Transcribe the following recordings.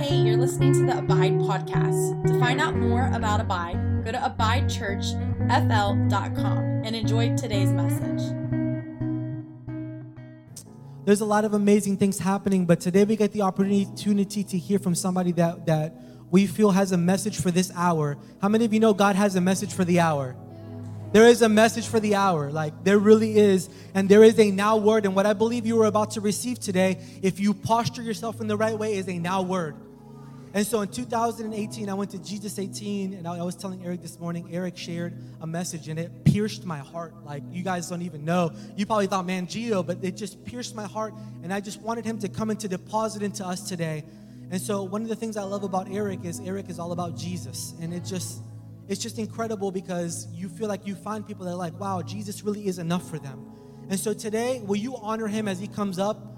Hey, you're listening to the Abide podcast. To find out more about Abide, go to abidechurchfl.com and enjoy today's message. There's a lot of amazing things happening, but today we get the opportunity to hear from somebody that, that we feel has a message for this hour. How many of you know God has a message for the hour? There is a message for the hour. Like, there really is. And there is a now word. And what I believe you are about to receive today, if you posture yourself in the right way, is a now word. And so in 2018, I went to Jesus 18, and I was telling Eric this morning, Eric shared a message, and it pierced my heart. Like, you guys don't even know. You probably thought, man, Gio, but it just pierced my heart. And I just wanted him to come and to deposit into us today. And so one of the things I love about Eric is Eric is all about Jesus. And it just, it's just incredible because you feel like you find people that are like, wow, Jesus really is enough for them. And so today, will you honor him as he comes up?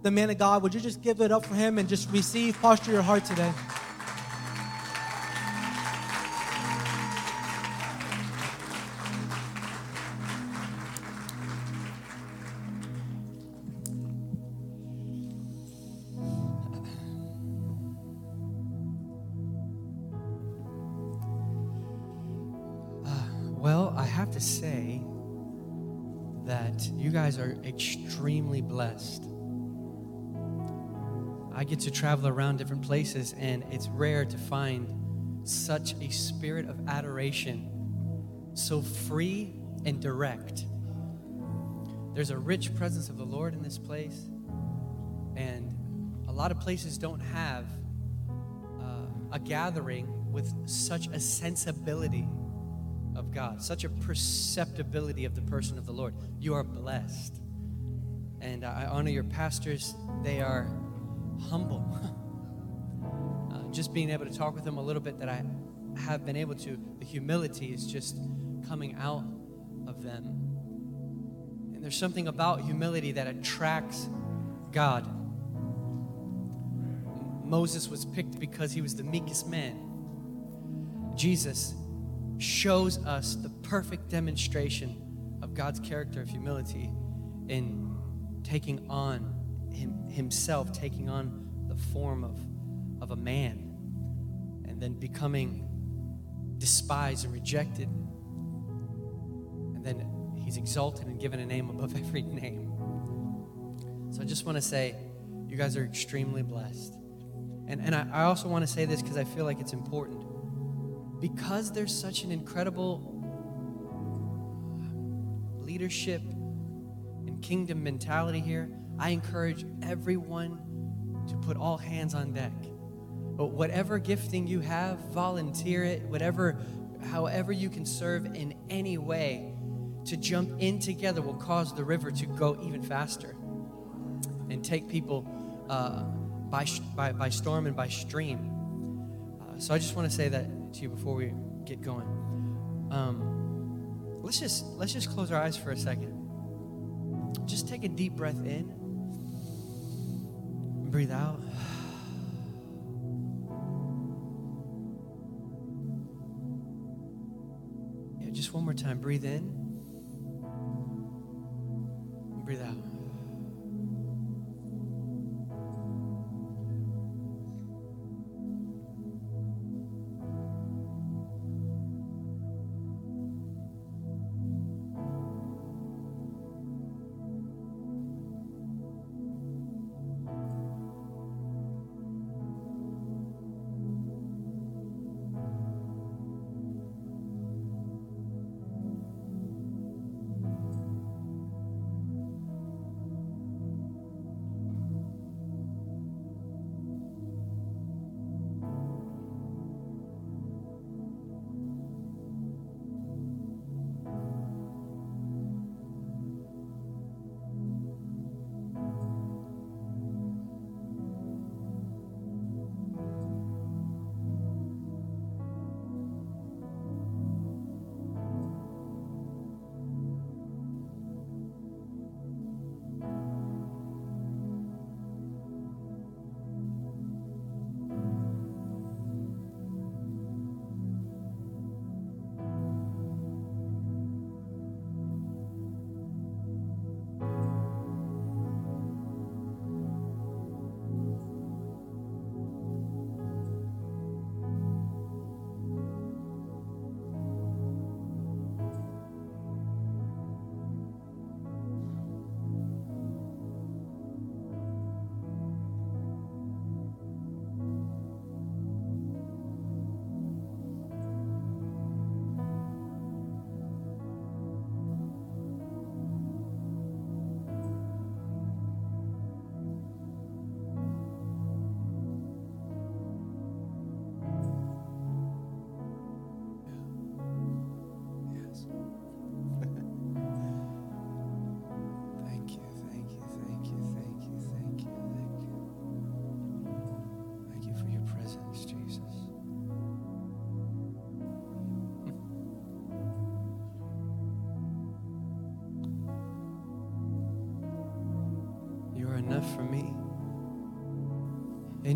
The man of God, would you just give it up for him and just receive, posture your heart today? Well, I I get to travel around different places, and it's rare to find such a spirit of adoration, so free and direct. There's a rich presence of the Lord in this place, and a lot of places don't have uh, a gathering with such a sensibility of God, such a perceptibility of the person of the Lord. You are blessed. And I honor your pastors, they are humble. uh, just being able to talk with them a little bit that I have been able to, the humility is just coming out of them. And there's something about humility that attracts God. Moses was picked because he was the meekest man. Jesus shows us the perfect demonstration of God's character of humility in taking on him, himself, taking on the form of, of a man, and then becoming despised and rejected. And then he's exalted and given a name above every name. So I just want to say, you guys are extremely blessed. And, and I, I also want to say this because I feel like it's important because there's such an incredible leadership and kingdom mentality here, I encourage everyone to put all hands on deck. But whatever gifting you have, volunteer it, whatever, however you can serve in any way, to jump in together will cause the river to go even faster and take people uh, by, by, by storm and by stream. Uh, so I just want to say that to you before we get going. Um, let's just let's just close our eyes for a second. Just take a deep breath in. Breathe out. Yeah, just one more time. Breathe in.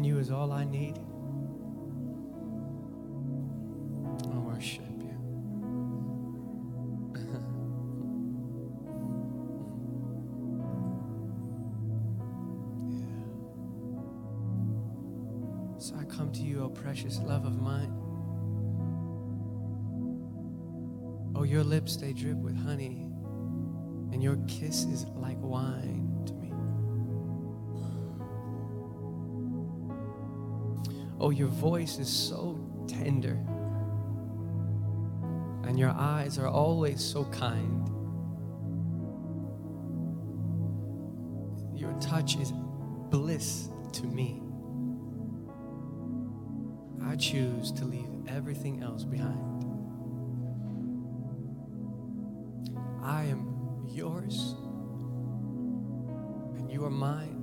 In you is all I need. I worship you. yeah. So I come to you, O precious love of mine. Oh, your lips, they drip with honey, and your kiss is like wine Oh, your voice is so tender, and your eyes are always so kind. Your touch is bliss to me. I choose to leave everything else behind. I am yours, and you are mine.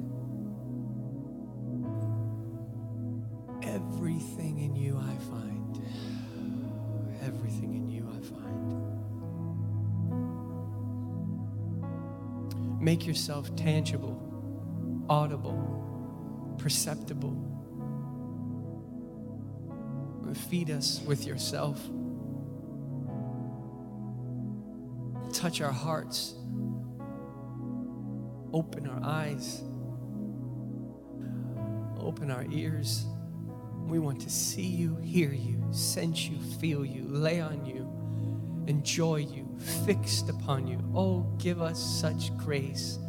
Make yourself tangible, audible, perceptible. Feed us with yourself. Touch our hearts. Open our eyes. Open our ears. We want to see you, hear you, sense you, feel you, lay on you, enjoy you, fixed upon you. Oh, give us such grace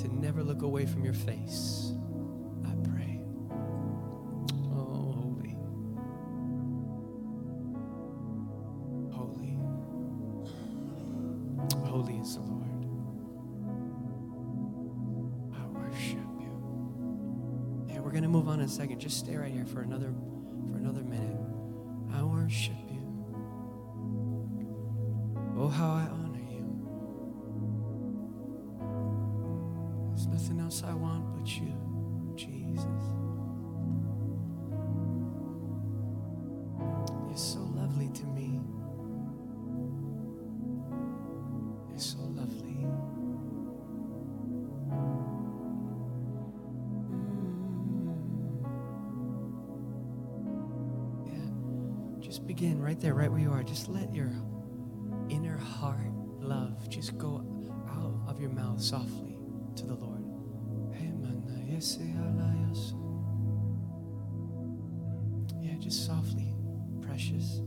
to never look away from your face. I pray. Oh, holy. Holy. Holy is the Lord. I worship you. Yeah, we're gonna move on in a second. Just stay right begin right there, right where you are. Just let your inner heart love just go out of your mouth softly to the Lord. Yeah, just softly, precious,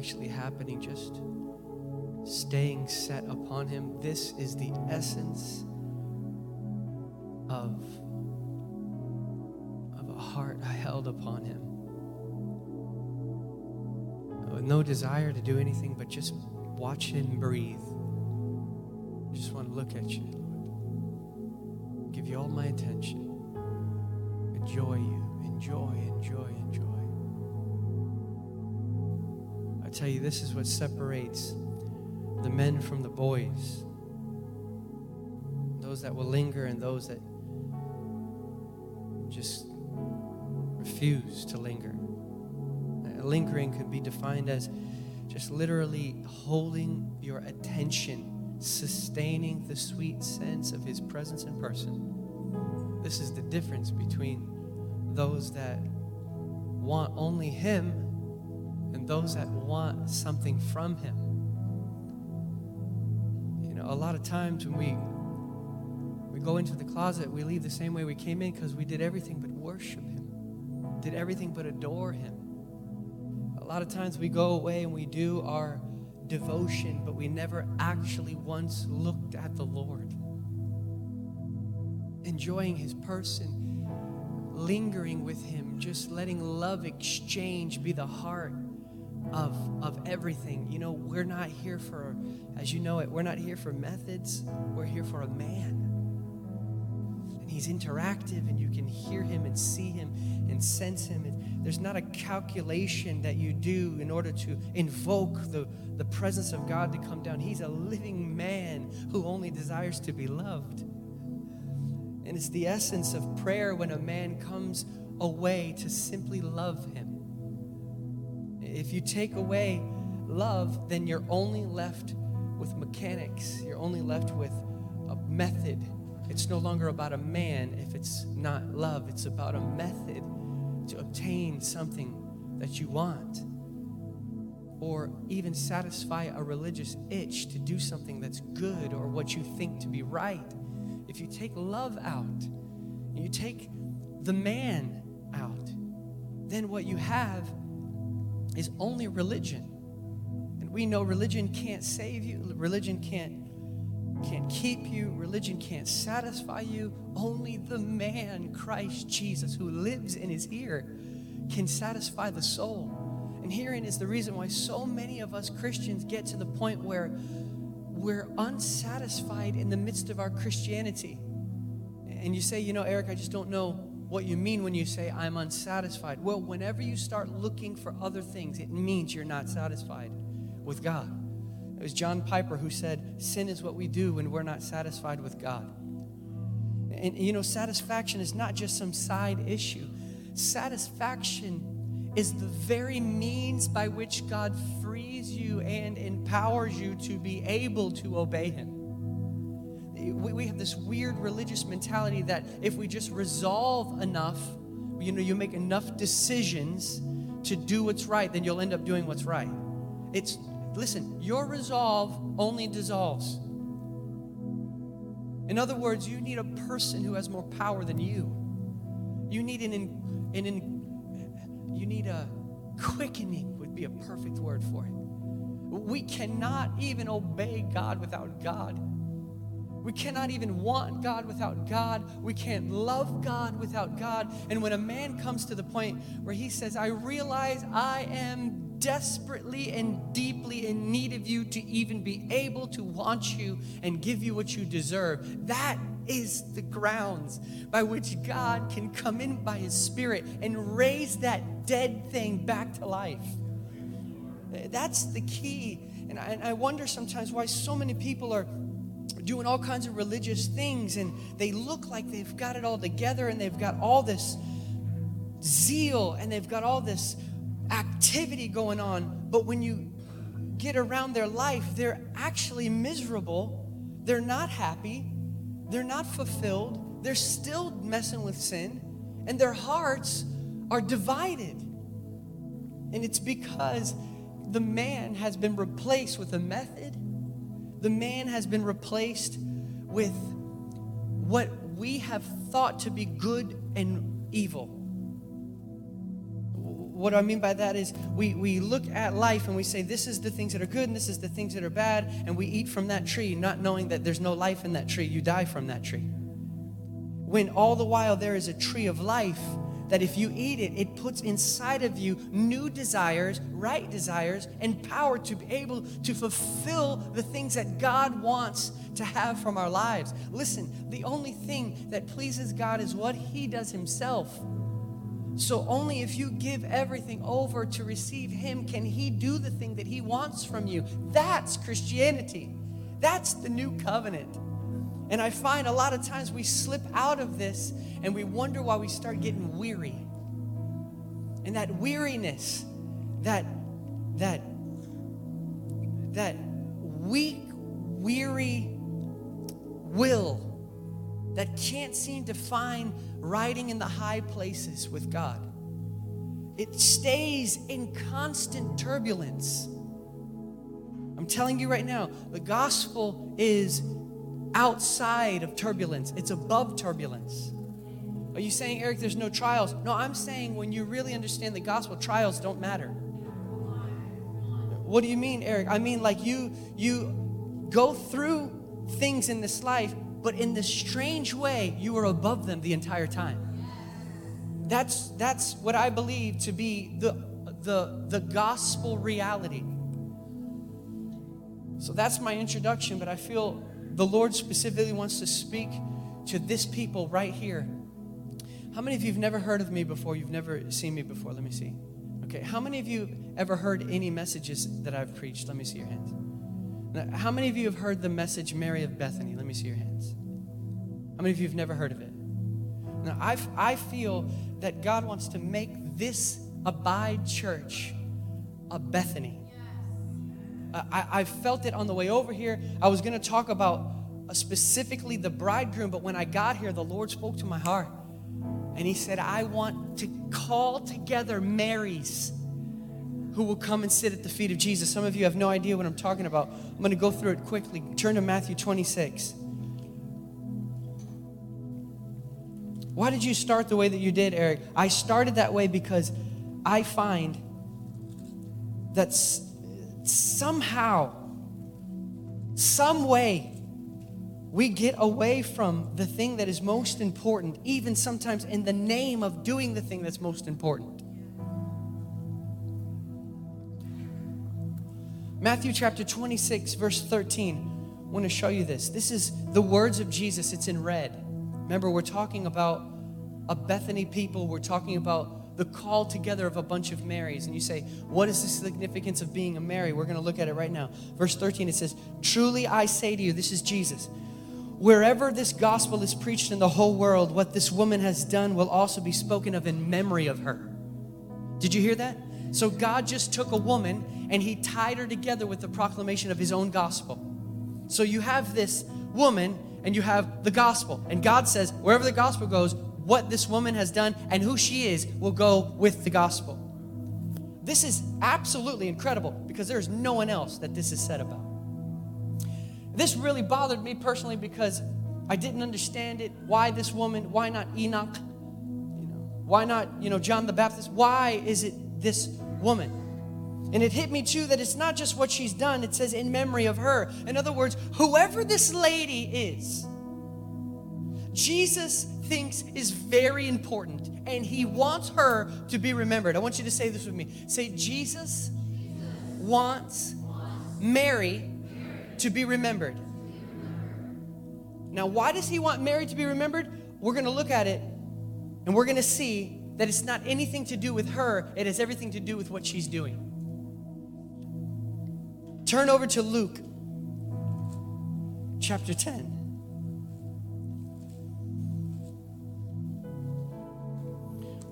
actually happening, just staying set upon Him, this is the essence of, of a heart held upon Him. With no desire to do anything but just watch Him breathe. I just want to look at you, Lord. Give you all my attention. Enjoy you. Enjoy, enjoy, enjoy. Tell you, this is what separates the men from the boys. Those that will linger and those that just refuse to linger. Lingering could be defined as just literally holding your attention, sustaining the sweet sense of His presence in person. This is the difference between those that want only Him and those that want something from Him. You know, a lot of times when we we go into the closet, we leave the same way we came in because we did everything but worship Him, did everything but adore Him. A lot of times we go away and we do our devotion, but we never actually once looked at the Lord. Enjoying His person, lingering with Him, just letting love exchange be the heart of, of everything. You know, we're not here for, as you know it, we're not here for methods, we're here for a man. And he's interactive and you can hear him and see him and sense him. And there's not a calculation that you do in order to invoke the, the presence of god to come down. He's a living man who only desires to be loved. And it's the essence of prayer when a man comes away to simply love him if you take away love then you're only left with mechanics you're only left with a method it's no longer about a man if it's not love. It's about a method to obtain something that you want or even satisfy a religious itch to do something that's good or what you think to be right. If you take love out, you take the man out, then what you have is only religion. And we know religion can't save you, religion can't can't keep you, religion can't satisfy you. Only the man, Christ Jesus, who lives in his ear, can satisfy the soul. And herein is the reason why so many of us Christians get to the point where we're unsatisfied in the midst of our Christianity. And you say, you know, Eric, I just don't know what you mean when you say I'm unsatisfied. Well, whenever you start looking for other things, it means you're not satisfied with God. It was John Piper who said, Sin is what we do when we're not satisfied with God. And you know, satisfaction is not just some side issue, satisfaction is the very means by which God frees you and empowers you to be able to obey Him. We have this weird religious mentality that if we just resolve enough, you know, you make enough decisions to do what's right, then you'll end up doing what's right. It's Listen, your resolve only dissolves. In other words, you need a person who has more power than you. You need an, an, an you need a quickening would be a perfect word for it. We cannot even obey God without God. We cannot even want God without God. We can't love God without God. And when a man comes to the point where he says, I realize I am desperately and deeply in need of you to even be able to want you and give you what you deserve. That is the grounds by which God can come in by His Spirit and raise that dead thing back to life. That's the key. And I, wonder sometimes why so many people are doing all kinds of religious things and they look like they've got it all together and they've got all this zeal and they've got all this activity going on, but when you get around their life, they're actually miserable. They're not happy. They're not fulfilled. They're still messing with sin, and their hearts are divided. And it's because the man has been replaced with a method, the man has been replaced with what we have thought to be good and evil. what I mean by that is we, we look at life and we say, this is the things that are good and this is the things that are bad, and we eat from that tree, not knowing that there's no life in that tree. You die from that tree. When all the while there is a tree of life that if you eat it, it puts inside of you new desires, right desires, and power to be able to fulfill the things that God wants to have from our lives. Listen, the only thing that pleases God is what He does Himself. So, only if you give everything over to receive Him can He do the thing that He wants from you. That's Christianity. That's the new covenant. And I find a lot of times we slip out of this and we wonder why we start getting weary. And that weariness, that that that weak, weary will that can't seem to find riding in the high places with God. It stays in constant turbulence. I'm telling you right now, the gospel is outside of turbulence, it's above turbulence. Are you saying, Eric, there's no trials? No, I'm saying when you really understand the gospel, trials don't matter. What do you mean, Eric? I mean like you you go through things in this life, but in this strange way, you are above them the entire time. That's that's what I believe to be the the the gospel reality. So that's my introduction, but I feel the Lord specifically wants to speak to this people right here. How many of you have never heard of me before? You've never seen me before? Let me see. Okay, how many of you ever heard any messages that I've preached? Let me see your hands. Now, how many of you have heard the message Mary of Bethany? Let me see your hands. How many of you have never heard of it? Now, I, I feel that God wants to make this Abide Church a Bethany. I, I felt it on the way over here. I was going to talk about uh, specifically the bridegroom, but when I got here, the Lord spoke to my heart. And He said, I want to call together Marys who will come and sit at the feet of Jesus. Some of you have no idea what I'm talking about. I'm going to go through it quickly. Turn to Matthew 26. Why did you start the way that you did, Eric? I started that way because I find that somehow, some way, we get away from the thing that is most important, even sometimes in the name of doing the thing that's most important. Matthew chapter 26, verse 13. I want to show you this. This is the words of Jesus, it's in red. Remember, we're talking about a Bethany people, we're talking about the call together of a bunch of Marys. And you say, What is the significance of being a Mary? We're going to look at it right now. Verse 13, it says, Truly I say to you, this is Jesus. Wherever this gospel is preached in the whole world, what this woman has done will also be spoken of in memory of her. Did you hear that? So God just took a woman and he tied her together with the proclamation of his own gospel. So you have this woman and you have the gospel. And God says, wherever the gospel goes, what this woman has done and who she is will go with the gospel. This is absolutely incredible because there's no one else that this is said about. This really bothered me personally because I didn't understand it. Why this woman? Why not Enoch? You know, why not, you know, John the Baptist? Why is it this woman? And it hit me too that it's not just what she's done, it says in memory of her. In other words, whoever this lady is, Jesus thinks is very important and he wants her to be remembered. I want you to say this with me. Say, Jesus wants Mary to be remembered. Now, why does he want Mary to be remembered? We're going to look at it and we're going to see that it's not anything to do with her, it has everything to do with what she's doing. Turn over to Luke chapter 10.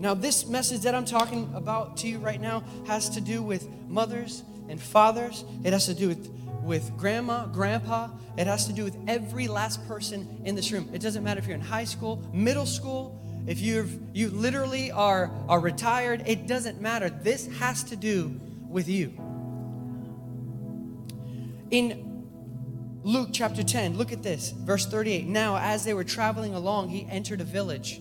Now, this message that I'm talking about to you right now has to do with mothers and fathers. It has to do with, with grandma, grandpa. It has to do with every last person in this room. It doesn't matter if you're in high school, middle school, if you've, you literally are, are retired, it doesn't matter. This has to do with you. In Luke chapter 10, look at this, verse 38. Now, as they were traveling along, he entered a village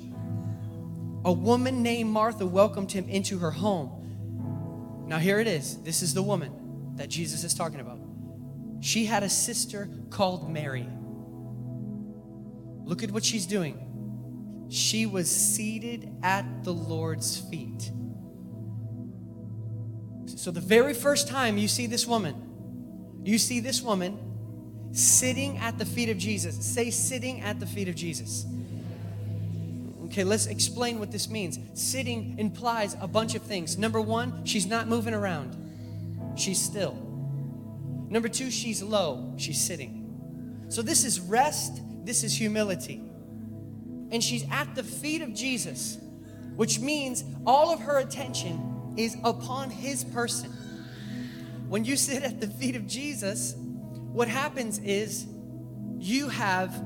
a woman named Martha welcomed him into her home. Now, here it is. This is the woman that Jesus is talking about. She had a sister called Mary. Look at what she's doing. She was seated at the Lord's feet. So, the very first time you see this woman, you see this woman sitting at the feet of Jesus. Say, sitting at the feet of Jesus. Okay, let's explain what this means. Sitting implies a bunch of things. Number one, she's not moving around, she's still. Number two, she's low, she's sitting. So this is rest, this is humility. And she's at the feet of Jesus, which means all of her attention is upon his person. When you sit at the feet of Jesus, what happens is you have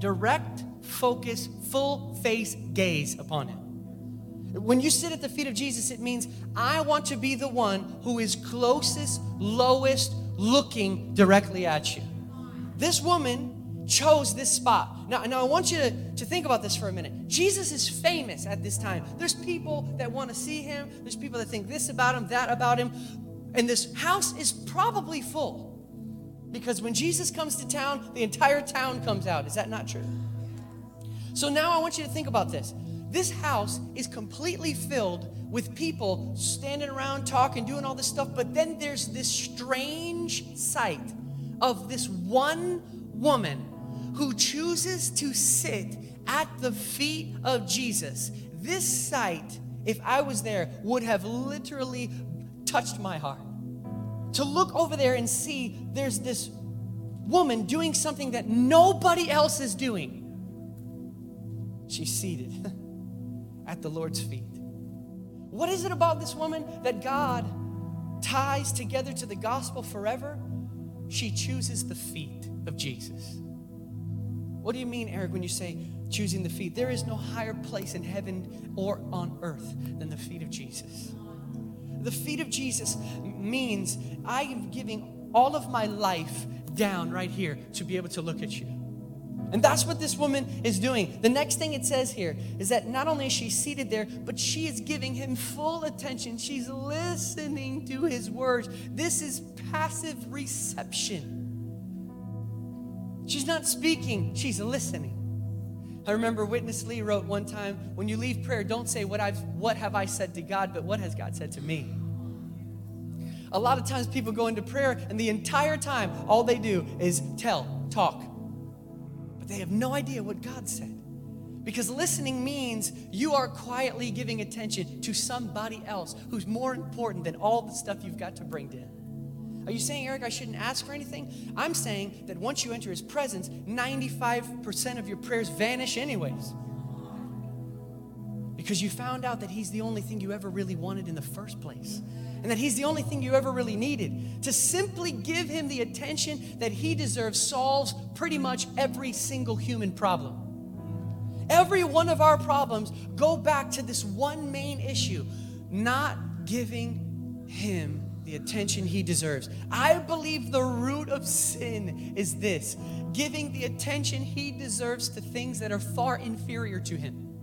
direct focus, full face gaze upon him. When you sit at the feet of Jesus, it means I want to be the one who is closest, lowest, looking directly at you. This woman chose this spot. Now, now I want you to, to think about this for a minute. Jesus is famous at this time. There's people that want to see him, there's people that think this about him, that about him. And this house is probably full. Because when Jesus comes to town, the entire town comes out. Is that not true? So now I want you to think about this. This house is completely filled with people standing around talking, doing all this stuff, but then there's this strange sight of this one woman who chooses to sit at the feet of Jesus. This sight, if I was there, would have literally touched my heart. To look over there and see there's this woman doing something that nobody else is doing She's seated at the Lord's feet. What is it about this woman that God ties together to the gospel forever? She chooses the feet of Jesus. What do you mean, Eric, when you say choosing the feet? There is no higher place in heaven or on earth than the feet of Jesus. The feet of Jesus means I am giving all of my life down right here to be able to look at you. And that's what this woman is doing. The next thing it says here is that not only is she seated there, but she is giving him full attention. She's listening to his words. This is passive reception. She's not speaking, she's listening. I remember Witness Lee wrote one time, when you leave prayer, don't say what I've what have I said to God, but what has God said to me? A lot of times people go into prayer and the entire time all they do is tell, talk, but they have no idea what God said. Because listening means you are quietly giving attention to somebody else who's more important than all the stuff you've got to bring in. Are you saying, Eric, I shouldn't ask for anything? I'm saying that once you enter his presence, 95% of your prayers vanish, anyways. Because you found out that he's the only thing you ever really wanted in the first place and that He's the only thing you ever really needed. To simply give Him the attention that He deserves solves pretty much every single human problem. Every one of our problems go back to this one main issue not giving Him the attention He deserves. I believe the root of sin is this giving the attention He deserves to things that are far inferior to Him.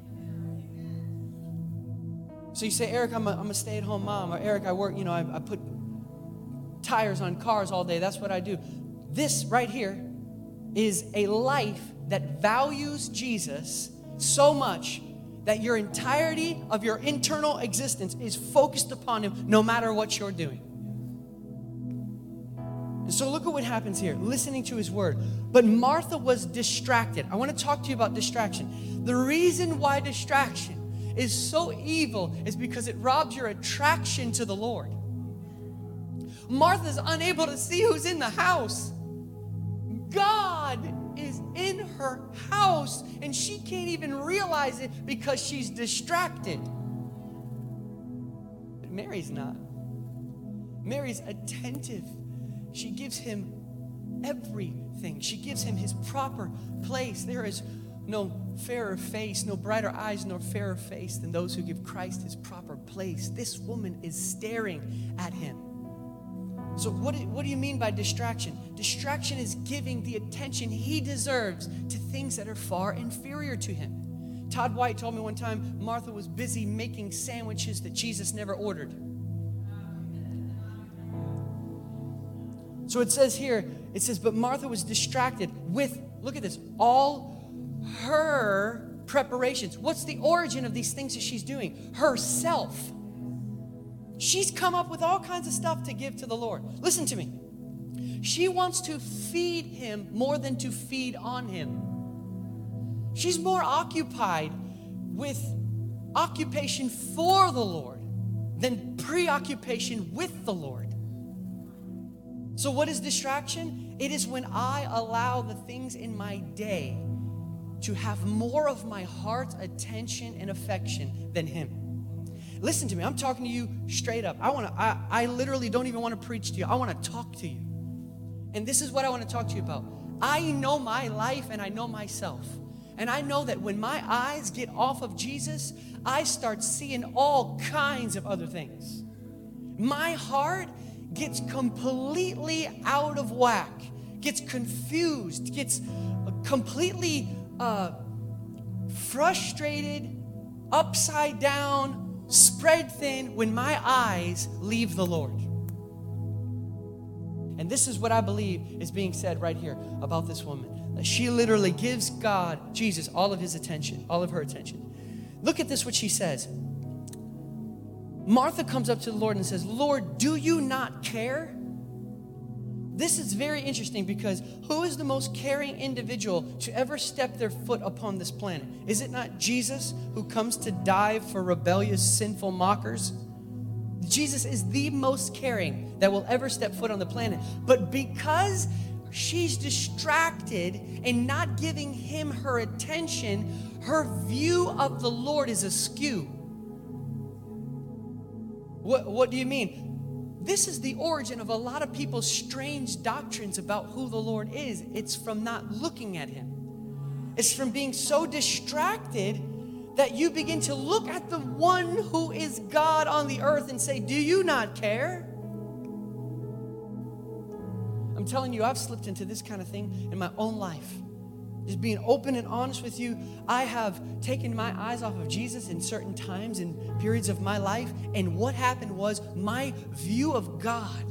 So you say, Eric, I'm a, I'm a stay at home mom. Or Eric, I work, you know, I, I put tires on cars all day. That's what I do. This right here is a life that values Jesus so much that your entirety of your internal existence is focused upon Him no matter what you're doing. And so look at what happens here, listening to His word. But Martha was distracted. I want to talk to you about distraction. The reason why distraction is so evil is because it robs your attraction to the Lord. Martha's unable to see who's in the house. God is in her house and she can't even realize it because she's distracted. But Mary's not. Mary's attentive. She gives him everything, she gives him his proper place. There is no fairer face, no brighter eyes, nor fairer face than those who give Christ his proper place. This woman is staring at him. So, what do, what do you mean by distraction? Distraction is giving the attention he deserves to things that are far inferior to him. Todd White told me one time Martha was busy making sandwiches that Jesus never ordered. So it says here, it says, but Martha was distracted with, look at this, all her preparations. What's the origin of these things that she's doing? Herself. She's come up with all kinds of stuff to give to the Lord. Listen to me. She wants to feed him more than to feed on him. She's more occupied with occupation for the Lord than preoccupation with the Lord. So, what is distraction? It is when I allow the things in my day to have more of my heart's attention and affection than Him. Listen to me, I'm talking to you straight up. I want to, I, I literally don't even want to preach to you, I want to talk to you. And this is what I want to talk to you about. I know my life and I know myself. And I know that when my eyes get off of Jesus, I start seeing all kinds of other things. My heart gets completely out of whack, gets confused, gets completely uh, frustrated, upside down, spread thin when my eyes leave the Lord. And this is what I believe is being said right here about this woman. She literally gives God, Jesus, all of his attention, all of her attention. Look at this, what she says. Martha comes up to the Lord and says, Lord, do you not care? This is very interesting because who is the most caring individual to ever step their foot upon this planet? Is it not Jesus who comes to die for rebellious, sinful mockers? Jesus is the most caring that will ever step foot on the planet. But because she's distracted and not giving him her attention, her view of the Lord is askew. What, what do you mean? This is the origin of a lot of people's strange doctrines about who the Lord is. It's from not looking at him, it's from being so distracted that you begin to look at the one who is God on the earth and say, Do you not care? I'm telling you, I've slipped into this kind of thing in my own life. Just being open and honest with you, I have taken my eyes off of Jesus in certain times and periods of my life. And what happened was my view of God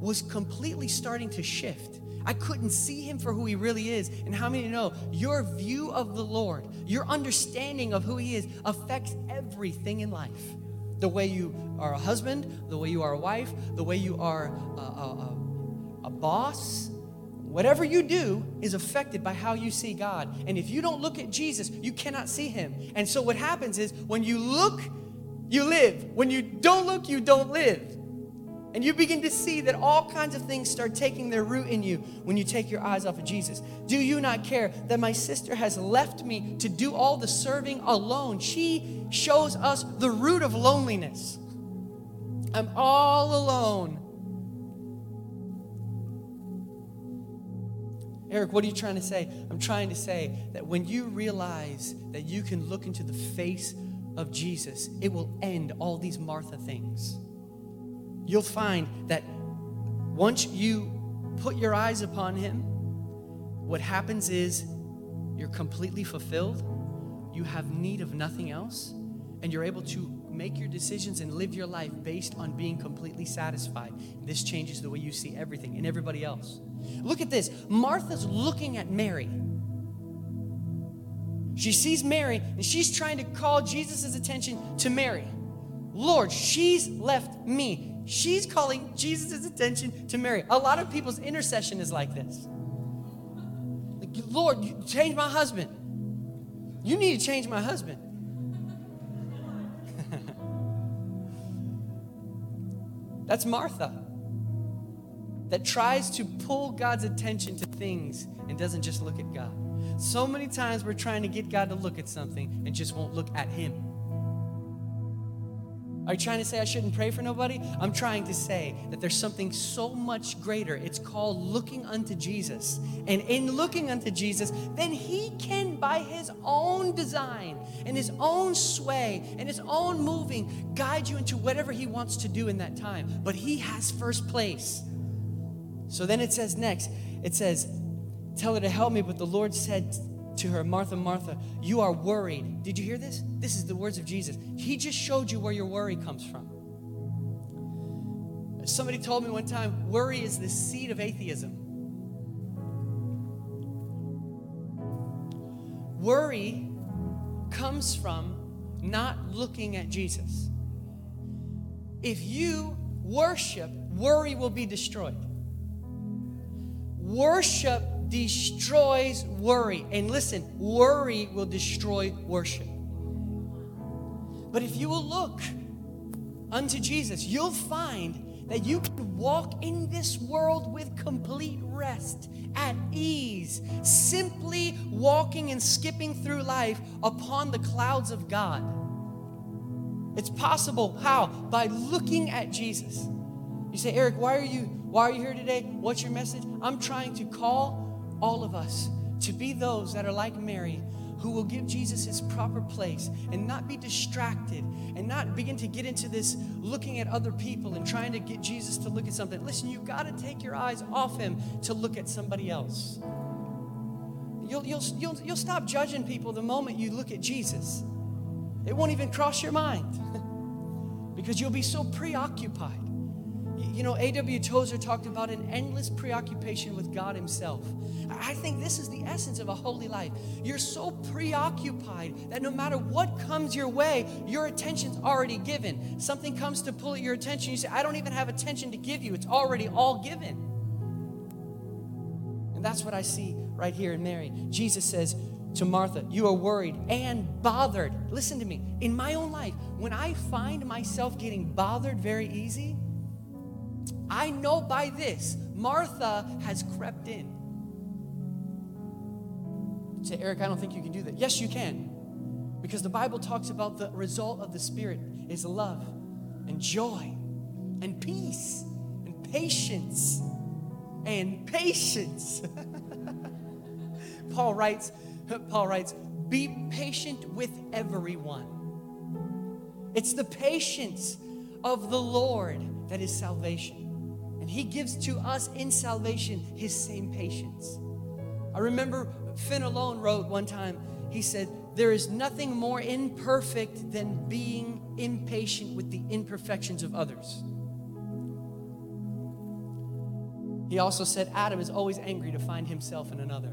was completely starting to shift. I couldn't see him for who he really is. And how many know your view of the Lord, your understanding of who he is, affects everything in life? The way you are a husband, the way you are a wife, the way you are a, a, a, boss, Whatever you do is affected by how you see God. And if you don't look at Jesus, you cannot see him. And so what happens is when you look, you live. When you don't look, you don't live. And you begin to see that all kinds of things start taking their root in you when you take your eyes off of Jesus. Do you not care that my sister has left me to do all the serving alone? She shows us the root of loneliness. I'm all alone. Eric, what are you trying to say? I'm trying to say that when you realize that you can look into the face of Jesus, it will end all these Martha things. You'll find that once you put your eyes upon Him, what happens is you're completely fulfilled, you have need of nothing else, and you're able to make your decisions and live your life based on being completely satisfied. This changes the way you see everything and everybody else. Look at this. Martha's looking at Mary. She sees Mary and she's trying to call Jesus' attention to Mary. Lord, she's left me. She's calling Jesus' attention to Mary. A lot of people's intercession is like this. Like, Lord, change my husband. You need to change my husband. That's Martha that tries to pull God's attention to things and doesn't just look at God. So many times we're trying to get God to look at something and just won't look at Him. Are you trying to say I shouldn't pray for nobody? I'm trying to say that there's something so much greater. It's called looking unto Jesus. And in looking unto Jesus, then He can, by His own design and His own sway and His own moving, guide you into whatever He wants to do in that time. But He has first place. So then it says next, it says, Tell her to help me. But the Lord said to her, Martha, Martha, you are worried. Did you hear this? This is the words of Jesus. He just showed you where your worry comes from. Somebody told me one time worry is the seed of atheism. Worry comes from not looking at Jesus. If you worship, worry will be destroyed. Worship destroys worry. And listen, worry will destroy worship. But if you will look unto Jesus, you'll find that you can walk in this world with complete rest, at ease, simply walking and skipping through life upon the clouds of God. It's possible. How? By looking at Jesus. You say, Eric, why are you why are you here today? What's your message? I'm trying to call all of us to be those that are like Mary who will give Jesus his proper place and not be distracted and not begin to get into this looking at other people and trying to get Jesus to look at something. Listen, you got to take your eyes off him to look at somebody else. You'll, you'll, you'll, you'll stop judging people the moment you look at Jesus. It won't even cross your mind because you'll be so preoccupied. You know, A.W. Tozer talked about an endless preoccupation with God Himself. I think this is the essence of a holy life. You're so preoccupied that no matter what comes your way, your attention's already given. Something comes to pull at your attention, you say, I don't even have attention to give you. It's already all given. And that's what I see right here in Mary. Jesus says, to Martha, You are worried and bothered. Listen to me. In my own life, when I find myself getting bothered very easy, I know by this, Martha has crept in. Say, Eric, I don't think you can do that. Yes, you can. Because the Bible talks about the result of the Spirit is love and joy and peace and patience and patience. Paul writes, Paul writes, be patient with everyone. It's the patience of the Lord that is salvation. And he gives to us in salvation his same patience. I remember Fenelon wrote one time, he said, There is nothing more imperfect than being impatient with the imperfections of others. He also said, Adam is always angry to find himself in another.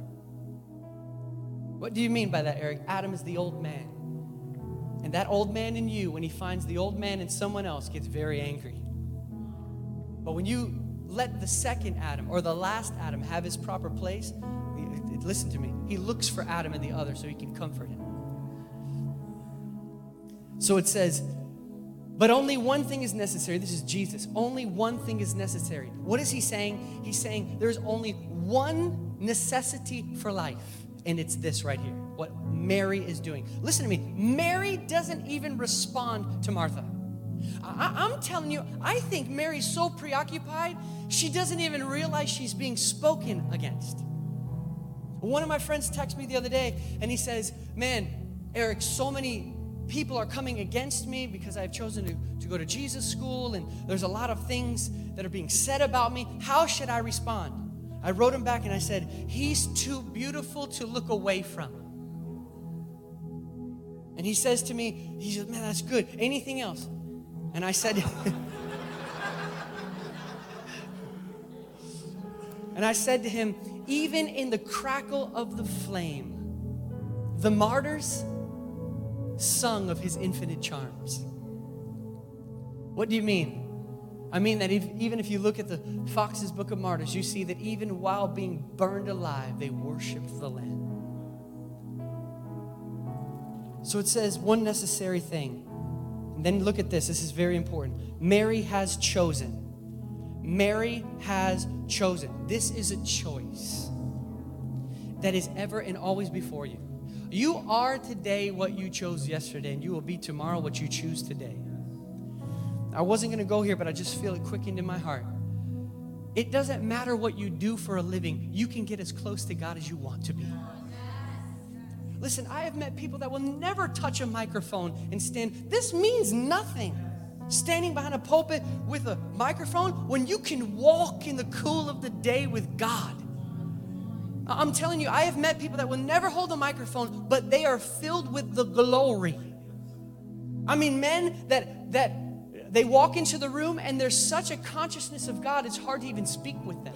What do you mean by that, Eric? Adam is the old man. And that old man in you, when he finds the old man in someone else, gets very angry. But when you let the second Adam or the last Adam have his proper place, listen to me, he looks for Adam and the other so he can comfort him. So it says, but only one thing is necessary. This is Jesus. Only one thing is necessary. What is he saying? He's saying there's only one necessity for life, and it's this right here what Mary is doing. Listen to me. Mary doesn't even respond to Martha. I, am telling you, I think Mary's so preoccupied, she doesn't even realize she's being spoken against. One of my friends texted me the other day and he says, Man, Eric, so many people are coming against me because I've chosen to, to go to Jesus school and there's a lot of things that are being said about me. How should I respond? I wrote him back and I said, He's too beautiful to look away from. And he says to me, he says, Man, that's good. Anything else? And I said, and I said to him, even in the crackle of the flame, the martyrs sung of his infinite charms. What do you mean? I mean that if, even if you look at the Fox's Book of Martyrs, you see that even while being burned alive, they worshiped the Lamb. So it says one necessary thing then look at this. This is very important. Mary has chosen. Mary has chosen. This is a choice that is ever and always before you. You are today what you chose yesterday, and you will be tomorrow what you choose today. I wasn't going to go here, but I just feel it quickened in my heart. It doesn't matter what you do for a living, you can get as close to God as you want to be. Listen, I have met people that will never touch a microphone and stand. This means nothing. Standing behind a pulpit with a microphone when you can walk in the cool of the day with God. I'm telling you, I have met people that will never hold a microphone, but they are filled with the glory. I mean, men that that they walk into the room and there's such a consciousness of God, it's hard to even speak with them.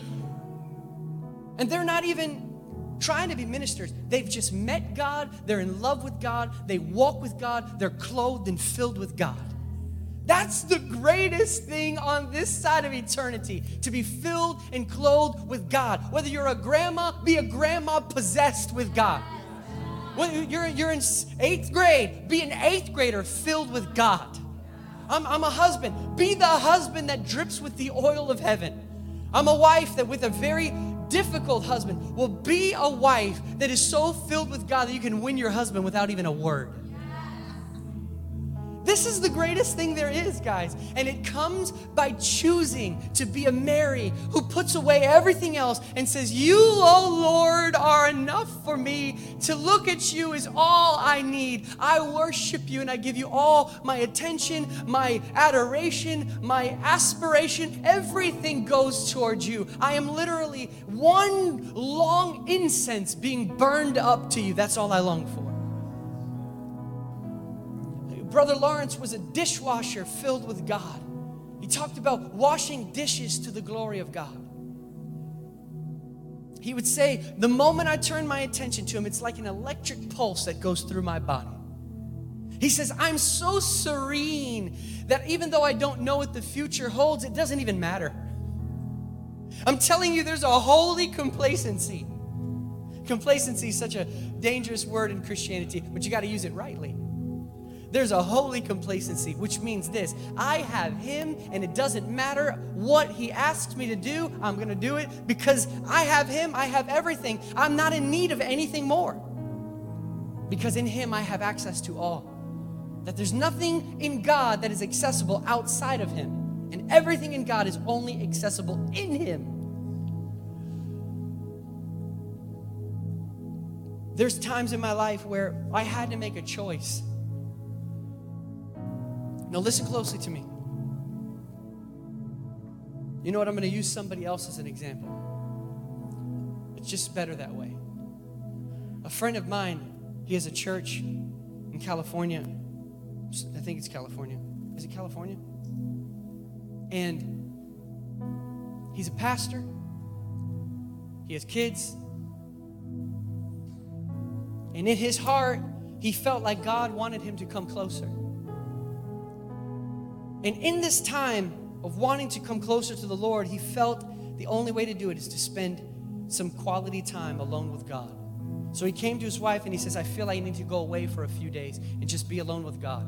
And they're not even trying to be ministers. They've just met God, they're in love with God, they walk with God, they're clothed and filled with God. That's the greatest thing on this side of eternity to be filled and clothed with God. Whether you're a grandma, be a grandma possessed with God. Whether you're, you're in eighth grade, be an eighth grader filled with God. I'm, I'm a husband, be the husband that drips with the oil of heaven. I'm a wife that, with a very difficult husband, will be a wife that is so filled with God that you can win your husband without even a word. This is the greatest thing there is, guys. And it comes by choosing to be a Mary who puts away everything else and says, You, oh Lord, are enough for me. To look at you is all I need. I worship you and I give you all my attention, my adoration, my aspiration. Everything goes towards you. I am literally one long incense being burned up to you. That's all I long for. Brother Lawrence was a dishwasher filled with God. He talked about washing dishes to the glory of God. He would say, The moment I turn my attention to Him, it's like an electric pulse that goes through my body. He says, I'm so serene that even though I don't know what the future holds, it doesn't even matter. I'm telling you, there's a holy complacency. Complacency is such a dangerous word in Christianity, but you got to use it rightly. There's a holy complacency, which means this I have Him, and it doesn't matter what He asks me to do, I'm going to do it because I have Him, I have everything. I'm not in need of anything more because in Him I have access to all. That there's nothing in God that is accessible outside of Him, and everything in God is only accessible in Him. There's times in my life where I had to make a choice. Now, listen closely to me. You know what? I'm going to use somebody else as an example. It's just better that way. A friend of mine, he has a church in California. I think it's California. Is it California? And he's a pastor, he has kids. And in his heart, he felt like God wanted him to come closer. And in this time of wanting to come closer to the Lord, he felt the only way to do it is to spend some quality time alone with God. So he came to his wife and he says, I feel like I need to go away for a few days and just be alone with God.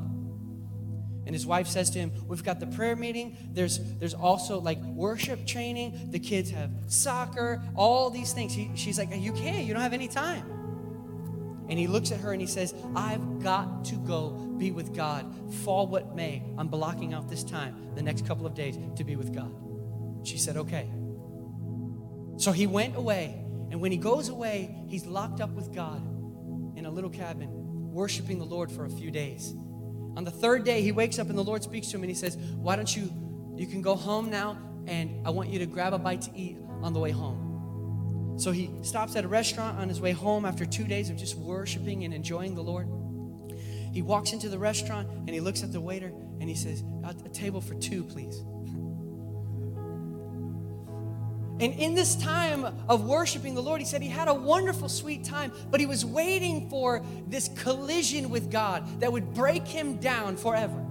And his wife says to him, We've got the prayer meeting. There's, there's also like worship training. The kids have soccer, all these things. He, she's like, You can't, you don't have any time. And he looks at her and he says, I've got to go be with God. Fall what may. I'm blocking out this time, the next couple of days, to be with God. She said, Okay. So he went away. And when he goes away, he's locked up with God in a little cabin, worshiping the Lord for a few days. On the third day, he wakes up and the Lord speaks to him and he says, Why don't you, you can go home now and I want you to grab a bite to eat on the way home. So he stops at a restaurant on his way home after two days of just worshiping and enjoying the Lord. He walks into the restaurant and he looks at the waiter and he says, A, table for two, please. And in this time of worshiping the Lord, he said he had a wonderful, sweet time, but he was waiting for this collision with God that would break him down forever.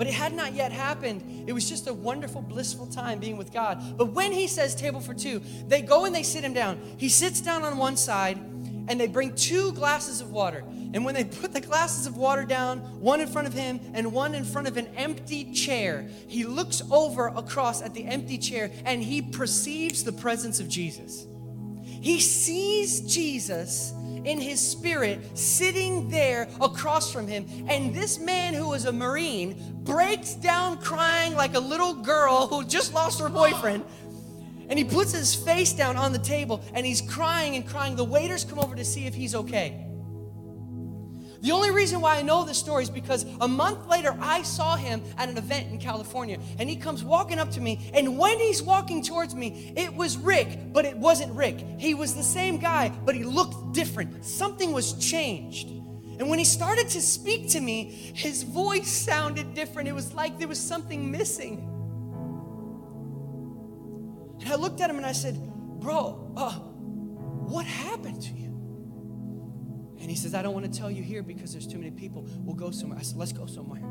But it had not yet happened. It was just a wonderful, blissful time being with God. But when he says table for two, they go and they sit him down. He sits down on one side and they bring two glasses of water. And when they put the glasses of water down, one in front of him and one in front of an empty chair, he looks over across at the empty chair and he perceives the presence of Jesus. He sees Jesus in his spirit sitting there across from him. And this man who was a Marine breaks down crying like a little girl who just lost her boyfriend. And he puts his face down on the table and he's crying and crying. The waiters come over to see if he's okay. The only reason why I know this story is because a month later I saw him at an event in California and he comes walking up to me. And when he's walking towards me, it was Rick, but it wasn't Rick. He was the same guy, but he looked different. Something was changed. And when he started to speak to me, his voice sounded different. It was like there was something missing. And I looked at him and I said, Bro, uh, what happened to you? And he says, I don't want to tell you here because there's too many people. We'll go somewhere. I said, Let's go somewhere.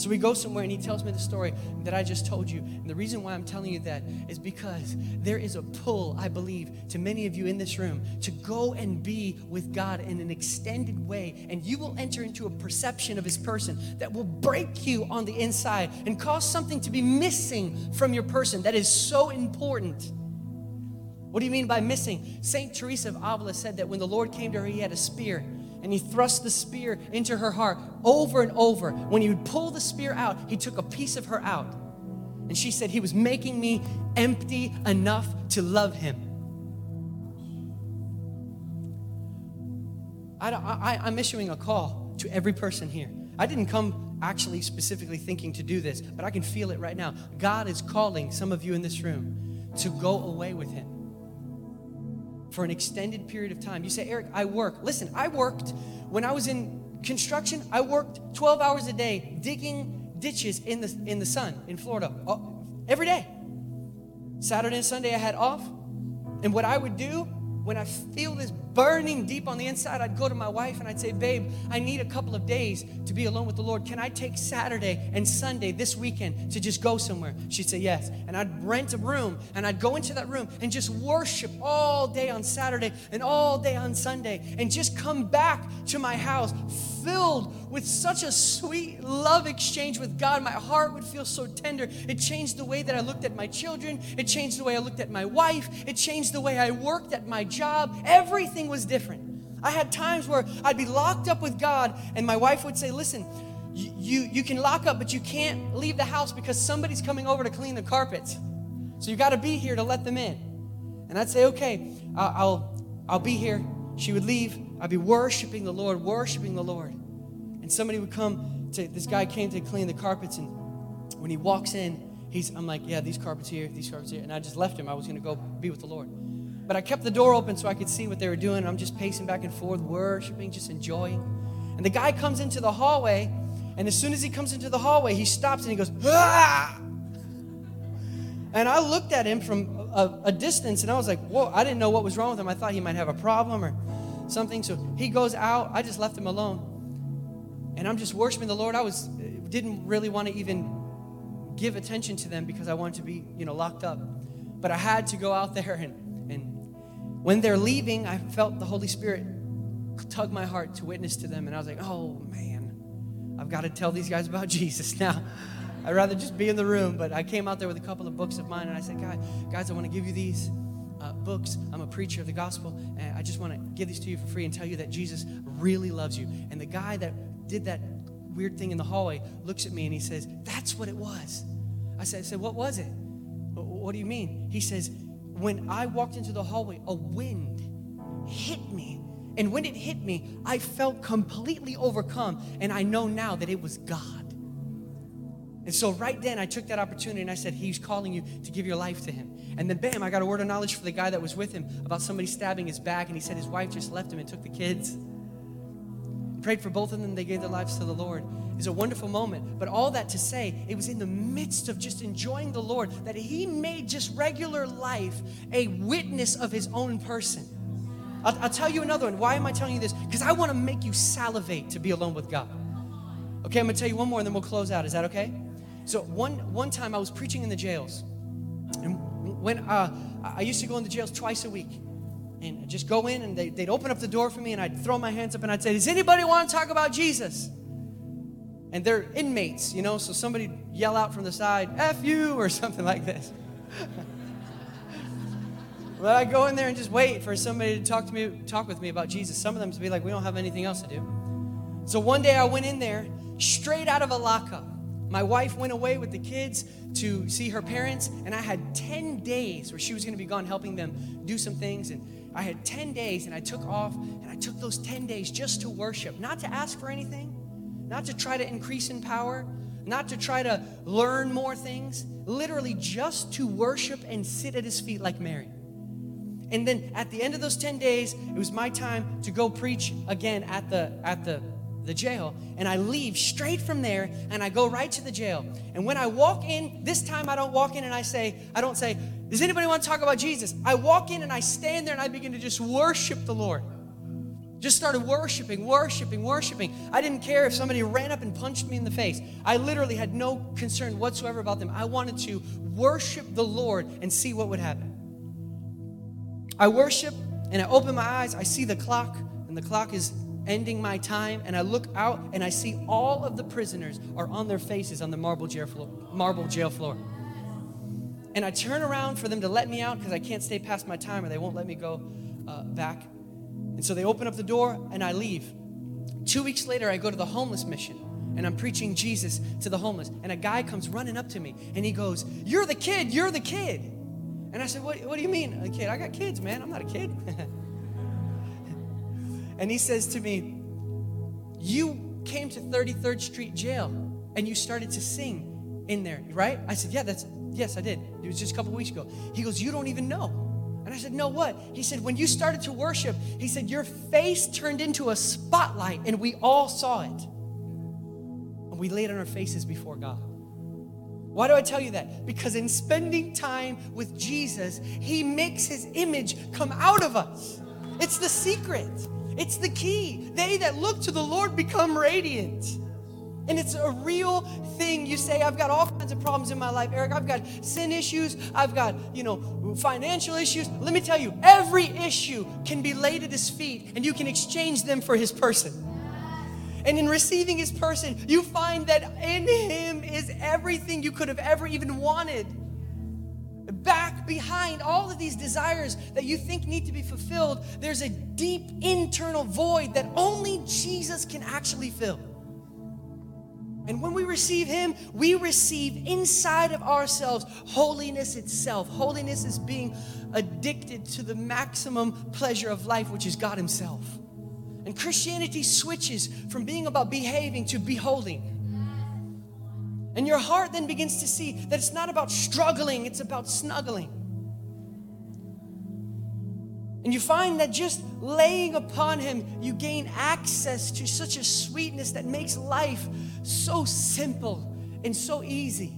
So we go somewhere and he tells me the story that I just told you. And the reason why I'm telling you that is because there is a pull, I believe, to many of you in this room to go and be with God in an extended way. And you will enter into a perception of his person that will break you on the inside and cause something to be missing from your person that is so important. What do you mean by missing? St. Teresa of Avila said that when the Lord came to her, he had a spear and he thrust the spear into her heart over and over. When he would pull the spear out, he took a piece of her out. And she said, He was making me empty enough to love him. I, I, I'm issuing a call to every person here. I didn't come actually specifically thinking to do this, but I can feel it right now. God is calling some of you in this room to go away with Him for an extended period of time. You say, Eric, I work. Listen, I worked when I was in construction, I worked 12 hours a day digging ditches in the, in the sun in Florida oh, every day. Saturday and Sunday I had off. And what I would do when I feel this burning deep on the inside, I'd go to my wife and I'd say, Babe, I need a couple of days to be alone with the Lord. Can I take Saturday and Sunday this weekend to just go somewhere? She'd say, Yes. And I'd rent a room and I'd go into that room and just worship all day on Saturday and all day on Sunday and just come back to my house filled with such a sweet love exchange with God. My heart would feel so tender. It changed the way that I looked at my children, it changed the way I looked at my wife, it changed the way I worked at my job. Everything was different. I had times where I'd be locked up with God, and my wife would say, Listen, you, you, you can lock up, but you can't leave the house because somebody's coming over to clean the carpets. So you got to be here to let them in. And I'd say, Okay, I'll, I'll, I'll be here. She would leave. I'd be worshiping the Lord, worshiping the Lord. And somebody would come to, this guy came to clean the carpets, and when he walks in, he's, I'm like, yeah, these carpets here, these carpets here. And I just left him. I was going to go be with the Lord. But I kept the door open so I could see what they were doing. I'm just pacing back and forth, worshiping, just enjoying. And the guy comes into the hallway, and as soon as he comes into the hallway, he stops and he goes, ah! And I looked at him from a, a, distance and I was like, whoa, I didn't know what was wrong with him. I thought he might have a problem or something. So he goes out. I just left him alone. And I'm just worshiping the Lord. I was didn't really want to even give attention to them because I wanted to be, you know, locked up. But I had to go out there and when they're leaving, I felt the Holy Spirit tug my heart to witness to them. And I was like, oh man, I've got to tell these guys about Jesus now. I'd rather just be in the room. But I came out there with a couple of books of mine and I said, guys, guys I want to give you these uh, books. I'm a preacher of the gospel. And I just want to give these to you for free and tell you that Jesus really loves you. And the guy that did that weird thing in the hallway looks at me and he says, that's what it was. I said, I said what was it? What do you mean? He says, when I walked into the hallway, a wind hit me. And when it hit me, I felt completely overcome. And I know now that it was God. And so, right then, I took that opportunity and I said, He's calling you to give your life to Him. And then, bam, I got a word of knowledge for the guy that was with him about somebody stabbing his back. And he said his wife just left him and took the kids. Prayed for both of them, they gave their lives to the Lord is a wonderful moment. But all that to say, it was in the midst of just enjoying the Lord that He made just regular life a witness of His own person. I'll, I'll tell you another one. Why am I telling you this? Because I want to make you salivate to be alone with God. Okay, I'm gonna tell you one more and then we'll close out. Is that okay? So one one time I was preaching in the jails, and when uh, I used to go in the jails twice a week, and just go in and they, would open up the door for me, and I'd throw my hands up and I'd say, "Does anybody want to talk about Jesus?" and they're inmates, you know, so somebody yell out from the side, F you, or something like this. but I go in there and just wait for somebody to talk to me, talk with me about Jesus. Some of them to be like, we don't have anything else to do. So one day I went in there straight out of a lockup. My wife went away with the kids to see her parents, and I had 10 days where she was going to be gone helping them do some things. And I had 10 days, and I took off, and I took those 10 days just to worship, not to ask for anything, not to try to increase in power, not to try to learn more things, literally just to worship and sit at his feet like Mary. And then at the end of those 10 days, it was my time to go preach again at the at the the jail and I leave straight from there and I go right to the jail. And when I walk in, this time I don't walk in and I say, I don't say, does anybody want to talk about Jesus? I walk in and I stand there and I begin to just worship the Lord. Just started worshiping, worshiping, worshiping. I didn't care if somebody ran up and punched me in the face. I literally had no concern whatsoever about them. I wanted to worship the Lord and see what would happen. I worship and I open my eyes. I see the clock, and the clock is ending my time. And I look out and I see all of the prisoners are on their faces on the marble jail floor. Marble jail floor. And I turn around for them to let me out because I can't stay past my time or they won't let me go uh, back. And so they open up the door and I leave. Two weeks later, I go to the homeless mission and I'm preaching Jesus to the homeless. And a guy comes running up to me and he goes, You're the kid, you're the kid. And I said, What, what do you mean, a kid? I got kids, man. I'm not a kid. and he says to me, You came to 33rd Street Jail and you started to sing in there, right? I said, Yeah, that's, yes, I did. It was just a couple weeks ago. He goes, You don't even know. And I said, No, what? He said, When you started to worship, he said, Your face turned into a spotlight and we all saw it. And we laid on our faces before God. Why do I tell you that? Because in spending time with Jesus, He makes His image come out of us. It's the secret, it's the key. They that look to the Lord become radiant. And it's a real thing. You say, I've got all kinds of problems in my life, Eric. I've got sin issues. I've got, you know, financial issues. Let me tell you, every issue can be laid at his feet and you can exchange them for his person. And in receiving his person, you find that in him is everything you could have ever even wanted. Back behind all of these desires that you think need to be fulfilled, there's a deep internal void that only Jesus can actually fill. And when we receive Him, we receive inside of ourselves holiness itself. Holiness is being addicted to the maximum pleasure of life, which is God Himself. And Christianity switches from being about behaving to beholding. And your heart then begins to see that it's not about struggling, it's about snuggling. And you find that just laying upon Him, you gain access to such a sweetness that makes life so simple and so easy.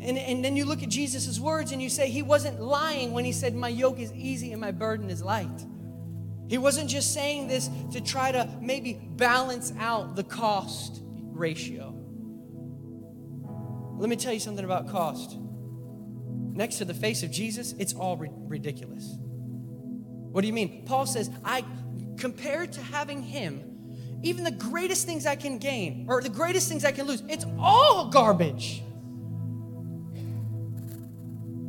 And, and then you look at Jesus' words and you say, He wasn't lying when He said, My yoke is easy and my burden is light. He wasn't just saying this to try to maybe balance out the cost ratio. Let me tell you something about cost. Next to the face of Jesus, it's all ri- ridiculous. What do you mean? Paul says, I compared to having him, even the greatest things I can gain or the greatest things I can lose, it's all garbage.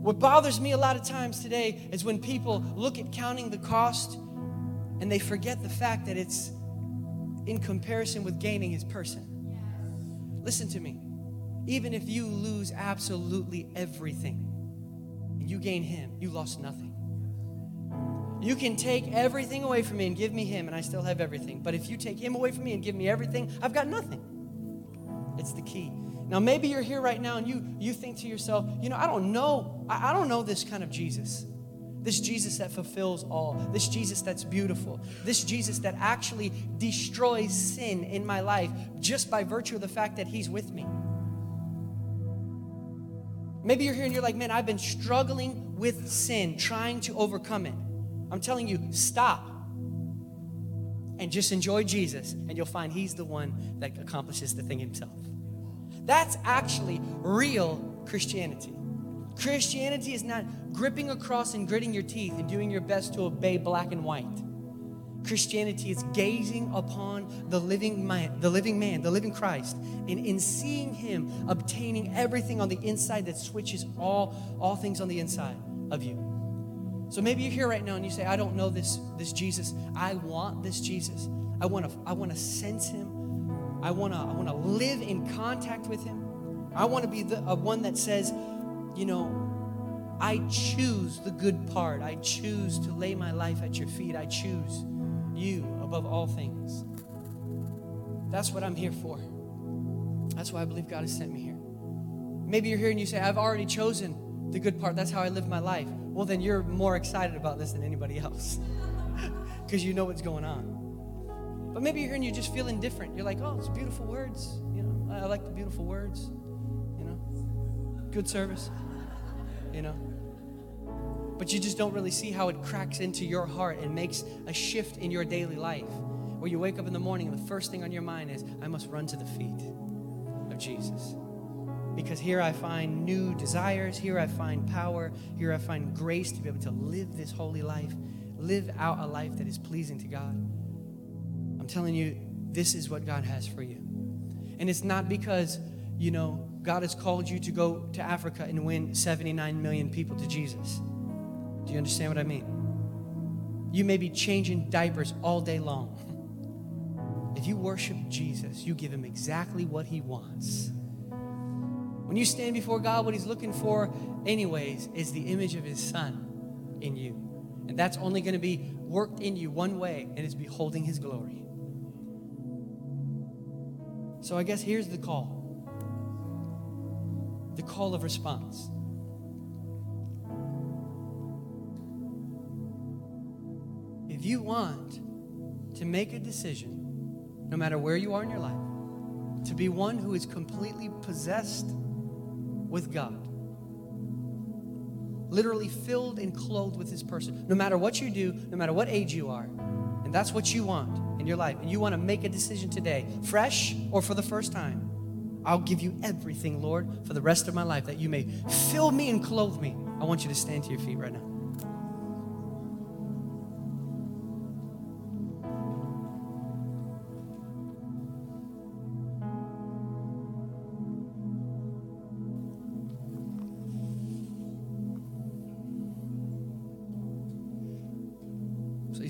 What bothers me a lot of times today is when people look at counting the cost and they forget the fact that it's in comparison with gaining his person. Listen to me. Even if you lose absolutely everything and you gain him, you lost nothing. You can take everything away from me and give me him, and I still have everything. But if you take him away from me and give me everything, I've got nothing. It's the key. Now, maybe you're here right now and you, you think to yourself, you know, I don't know, I, I don't know this kind of Jesus. This Jesus that fulfills all. This Jesus that's beautiful. This Jesus that actually destroys sin in my life just by virtue of the fact that He's with me. Maybe you're here and you're like, man, I've been struggling with sin, trying to overcome it. I'm telling you, stop and just enjoy Jesus, and you'll find He's the one that accomplishes the thing Himself. That's actually real Christianity. Christianity is not gripping a cross and gritting your teeth and doing your best to obey black and white. Christianity is gazing upon the living man, the living man, the living Christ, and in seeing him obtaining everything on the inside that switches all all things on the inside of you. So maybe you're here right now and you say, I don't know this, this Jesus. I want this Jesus. I want to I want to sense him. I want to I want to live in contact with him. I want to be the one that says, you know, I choose the good part. I choose to lay my life at your feet. I choose you above all things. That's what I'm here for. That's why I believe God has sent me here. Maybe you're here and you say, I've already chosen the good part. That's how I live my life. Well, then you're more excited about this than anybody else because you know what's going on. But maybe you're here and you're just feeling different. You're like, oh, it's beautiful words. You know, I like the beautiful words. You know, good service. You know, but you just don't really see how it cracks into your heart and makes a shift in your daily life. Where you wake up in the morning and the first thing on your mind is, I must run to the feet of Jesus. Because here I find new desires, here I find power, here I find grace to be able to live this holy life, live out a life that is pleasing to God. I'm telling you, this is what God has for you. And it's not because, you know, God has called you to go to Africa and win 79 million people to Jesus. Do you understand what I mean? You may be changing diapers all day long. If you worship Jesus, you give him exactly what he wants. When you stand before God, what he's looking for, anyways, is the image of his son in you. And that's only going to be worked in you one way, and it's beholding his glory. So I guess here's the call the call of response. If you want to make a decision, no matter where you are in your life, to be one who is completely possessed with God, literally filled and clothed with His person, no matter what you do, no matter what age you are, and that's what you want in your life, and you want to make a decision today, fresh or for the first time, I'll give you everything, Lord, for the rest of my life, that you may fill me and clothe me. I want you to stand to your feet right now.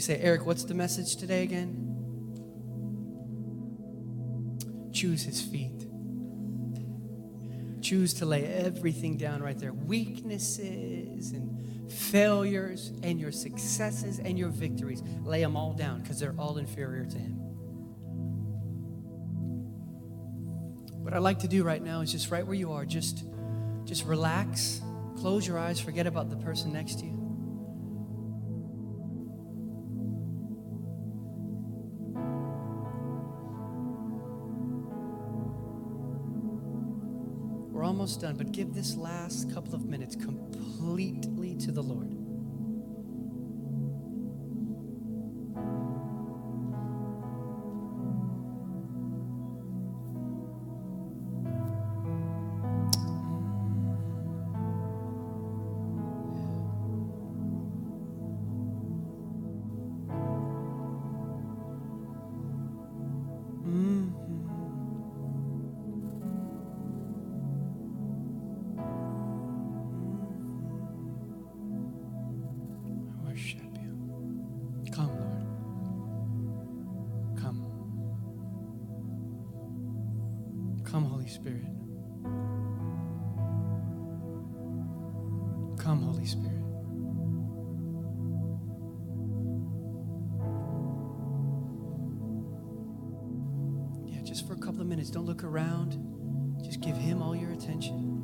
Say, Eric, what's the message today again? Choose his feet. Choose to lay everything down right there weaknesses and failures and your successes and your victories. Lay them all down because they're all inferior to him. What I'd like to do right now is just right where you are, just, just relax, close your eyes, forget about the person next to you. Almost done, but give this last couple of minutes completely to the Lord. Holy Spirit. Come, Holy Spirit. Yeah, just for a couple of minutes, don't look around. Just give Him all your attention.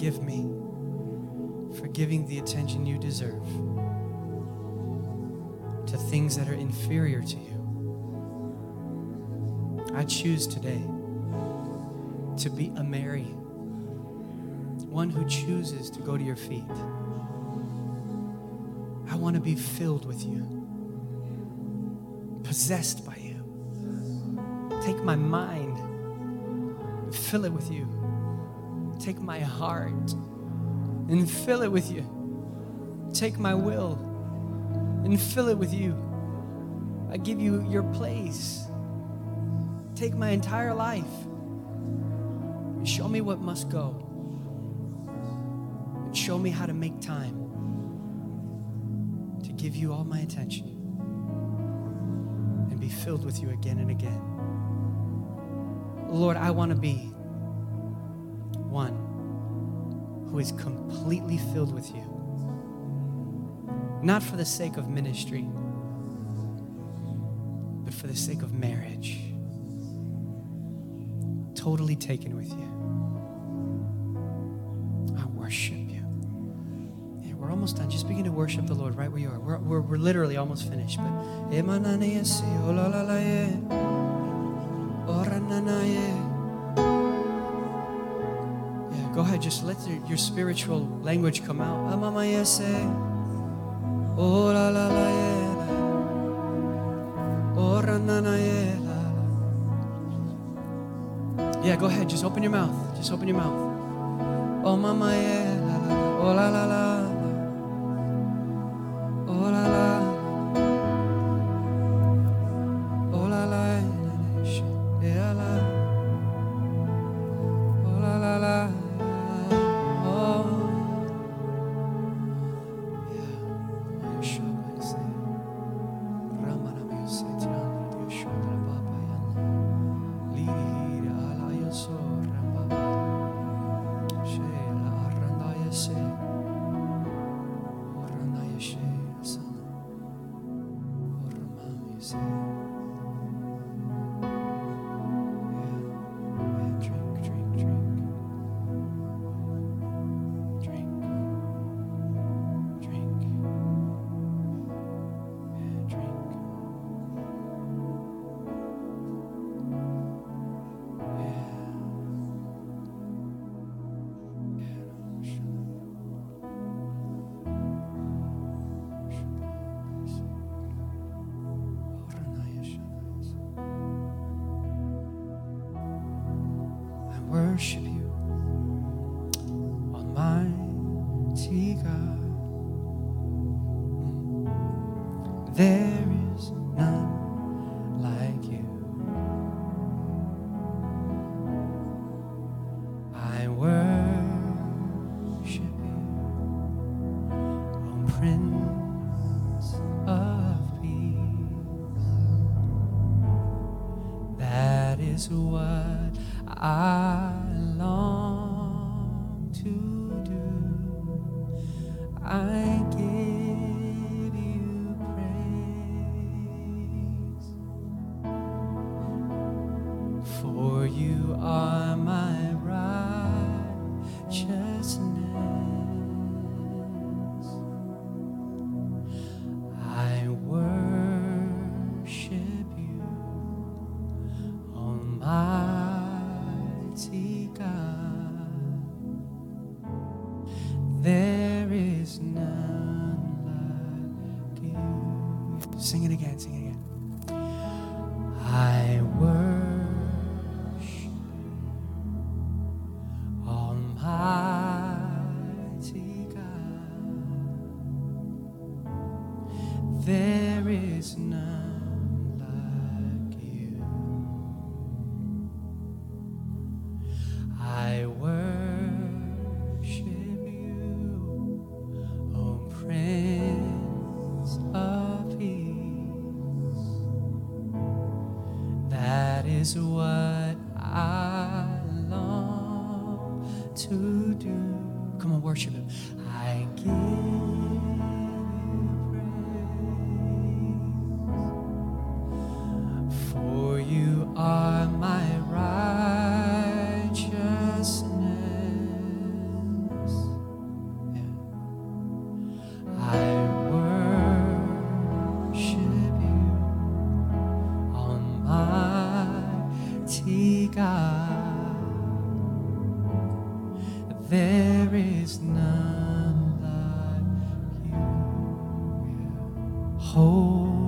Forgive me for giving the attention you deserve to things that are inferior to you. I choose today to be a Mary, one who chooses to go to your feet. I want to be filled with you, possessed by you. Take my mind, fill it with you. Take my heart and fill it with you. Take my will and fill it with you. I give you your place. Take my entire life. Show me what must go. And show me how to make time to give you all my attention and be filled with you again and again. Lord, I want to be one who is completely filled with you. Not for the sake of ministry, but for the sake of marriage. Totally taken with you. I worship you. Yeah, we're almost done. Just begin to worship the Lord right where you are. We're, we're, we're literally almost finished. But Just let your, your spiritual language come out. Ah, la yeah. Go ahead. Just open your mouth. Just open your mouth. Oh mama yeah. Oh la la la. There is none Holy,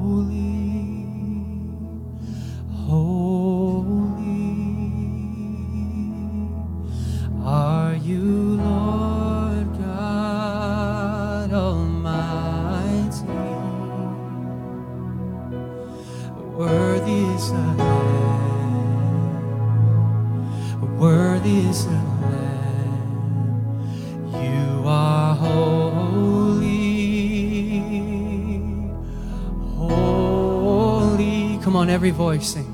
every voice sing.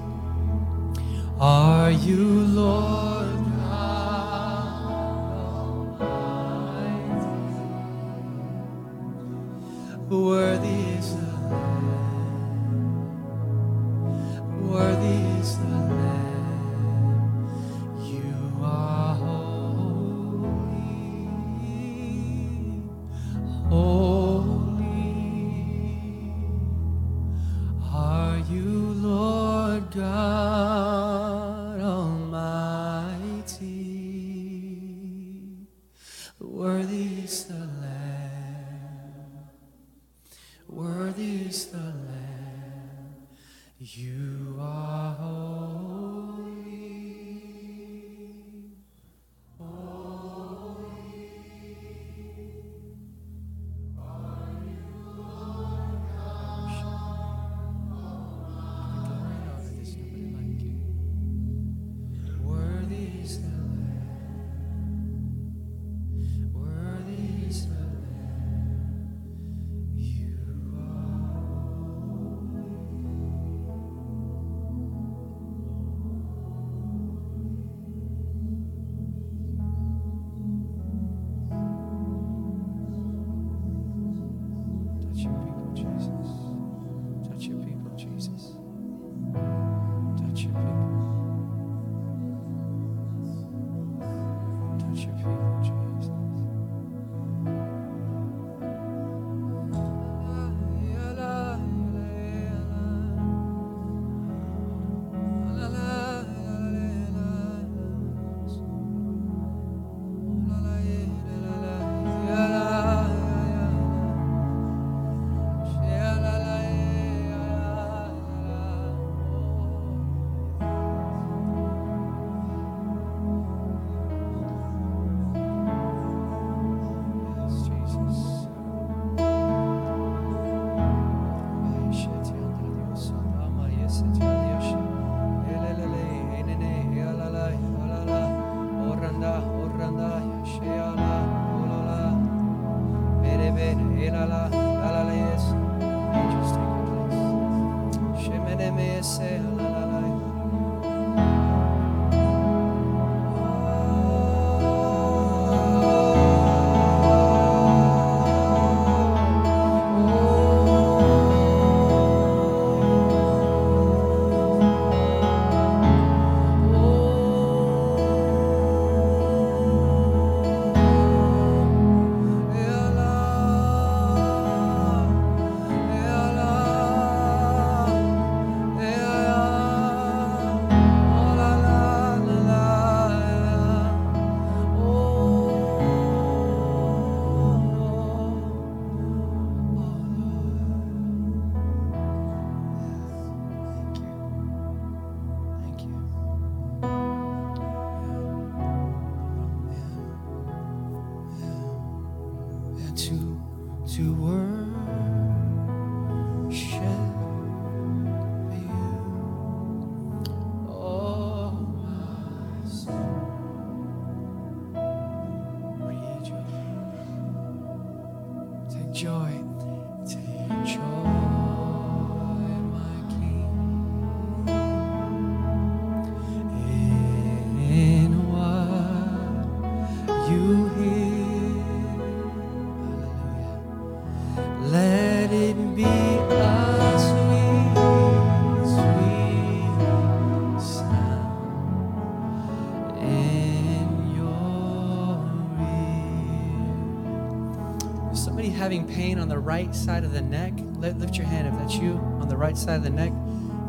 Having pain on the right side of the neck, lift your hand if that's you on the right side of the neck.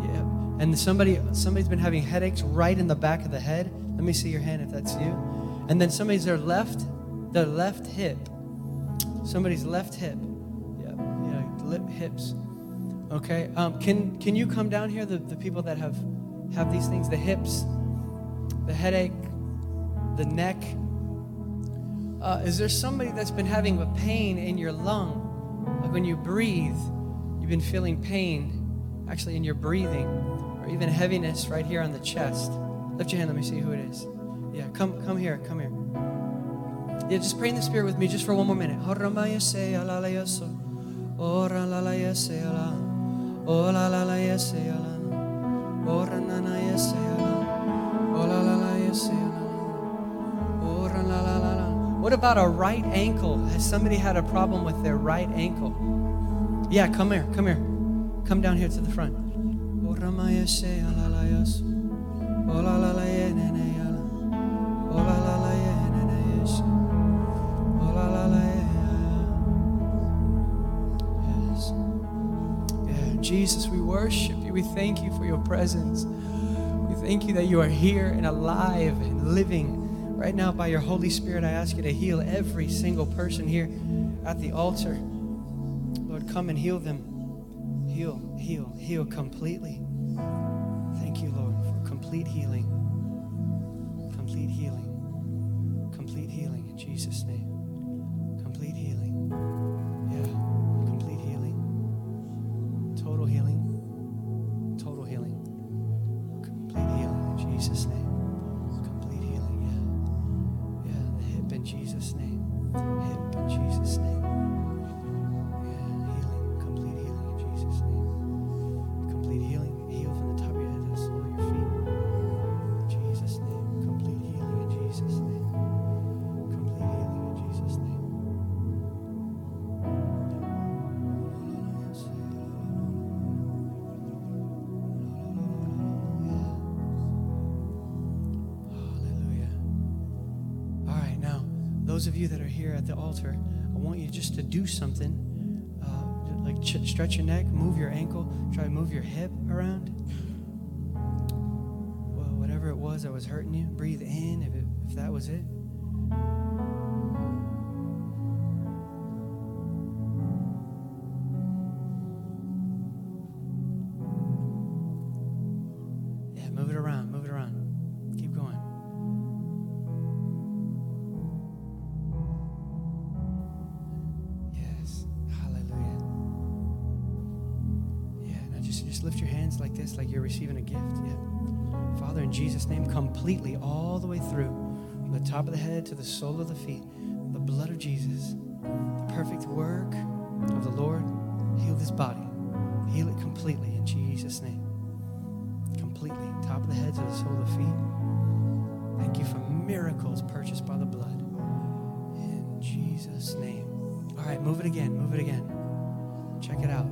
Yeah. And somebody somebody's been having headaches right in the back of the head. Let me see your hand if that's you. And then somebody's their left, their left hip. Somebody's left hip. Yeah, yeah, lip hips. Okay. Um, can can you come down here? The, the people that have have these things, the hips, the headache, the neck. Uh, is there somebody that's been having a pain in your lung? Like when you breathe, you've been feeling pain actually in your breathing, or even heaviness right here on the chest. Lift your hand, let me see who it is. Yeah, come come here, come here. Yeah, just pray in the spirit with me just for one more minute. What about a right ankle? Has somebody had a problem with their right ankle? Yeah, come here, come here. Come down here to the front. Yes. Yeah, Jesus, we worship you. We thank you for your presence. We thank you that you are here and alive and living right now by your Holy Spirit. I ask you to heal every single person here at the altar. Lord, come and heal them. Heal, heal, heal completely. Thank you, Lord, for complete healing. Those of you that are here at the altar, I want you just to do something. Uh, like ch- stretch your neck, move your ankle, try to move your hip around. Well, whatever it was that was hurting you, breathe in if, it, if that was it. The top of the head to the sole of the feet, the blood of Jesus, the perfect work of the Lord, heal this body. Heal it completely in Jesus' name completely, top of the head to the sole of the feet. Thank you for miracles purchased by the blood. In Jesus' name. All right, move it again, move it again. Check it out.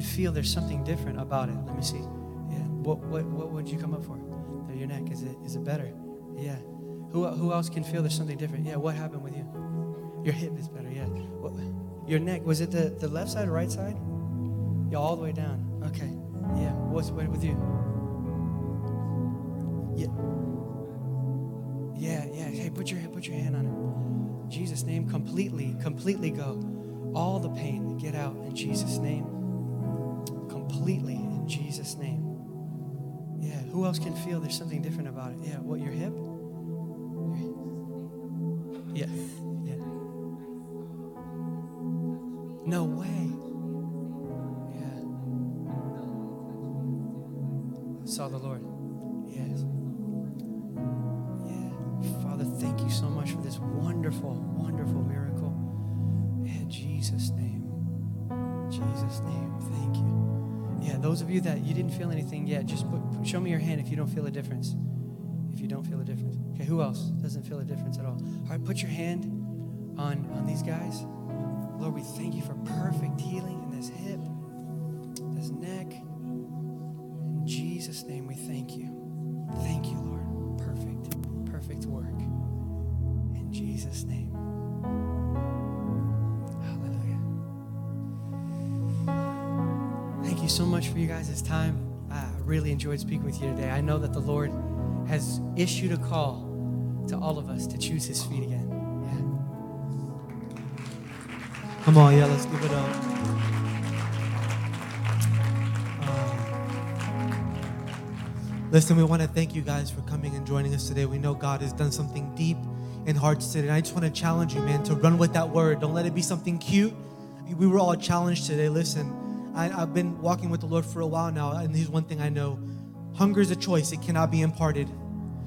Can feel there's something different about it? Let me see. Yeah. What, what, what would you come up for? There, your neck. Is it, is it better? Yeah. Who, who else can feel there's something different? Yeah, what happened with you? Your hip is better, yeah. What, your neck, was it the, the left side or right side? Yeah, all the way down. Okay. Yeah. What's what with you? Yeah. Yeah, yeah. Hey, put your put your hand on it. Jesus' name, completely, completely go. All the pain, get out in Jesus' name. Completely in Jesus' name. Yeah. Who else can feel there's something different about it? Yeah. What, your hip? Yeah. Yeah. No way. Yeah. Saw the Lord. Yes. Yeah. Father, thank you so much for this wonderful, wonderful those of you that you didn't feel anything yet, just put, show me your hand if you don't feel a difference. If you don't feel a difference. Okay, who else doesn't feel a difference at all? All right, put your hand on, on these guys. Lord, we thank you for perfect healing in this hip, this neck. In Jesus' name, we thank you. Thank you, Lord. Perfect, perfect work. In Jesus' name. So much for you guys' this time. I really enjoyed speaking with you today. I know that the Lord has issued a call to all of us to choose his feet again. Come on, yeah, let's give it up. Um, listen, we want to thank you guys for coming and joining us today. We know God has done something deep in hearts today. And I just want to challenge you, man, to run with that word. Don't let it be something cute. We were all challenged today. Listen, I, I've been walking with the Lord for a while now, and here's one thing I know hunger is a choice, it cannot be imparted.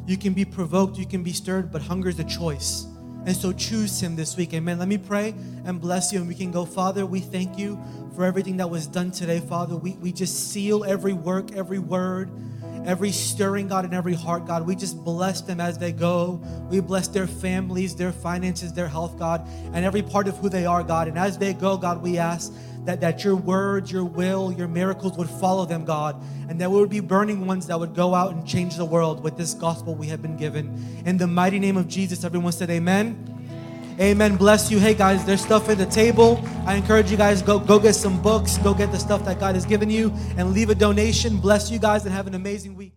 You can be provoked, you can be stirred, but hunger is a choice. And so choose Him this week. Amen. Let me pray and bless you, and we can go. Father, we thank you for everything that was done today, Father. We, we just seal every work, every word, every stirring, God, in every heart, God. We just bless them as they go. We bless their families, their finances, their health, God, and every part of who they are, God. And as they go, God, we ask that, that your words, your will, your miracles would follow them, God, and there would be burning ones that would go out and change the world with this gospel we have been given. In the mighty name of Jesus, everyone said, Amen. Amen. Bless you. Hey guys, there's stuff at the table. I encourage you guys go go get some books, go get the stuff that God has given you, and leave a donation. Bless you guys and have an amazing week.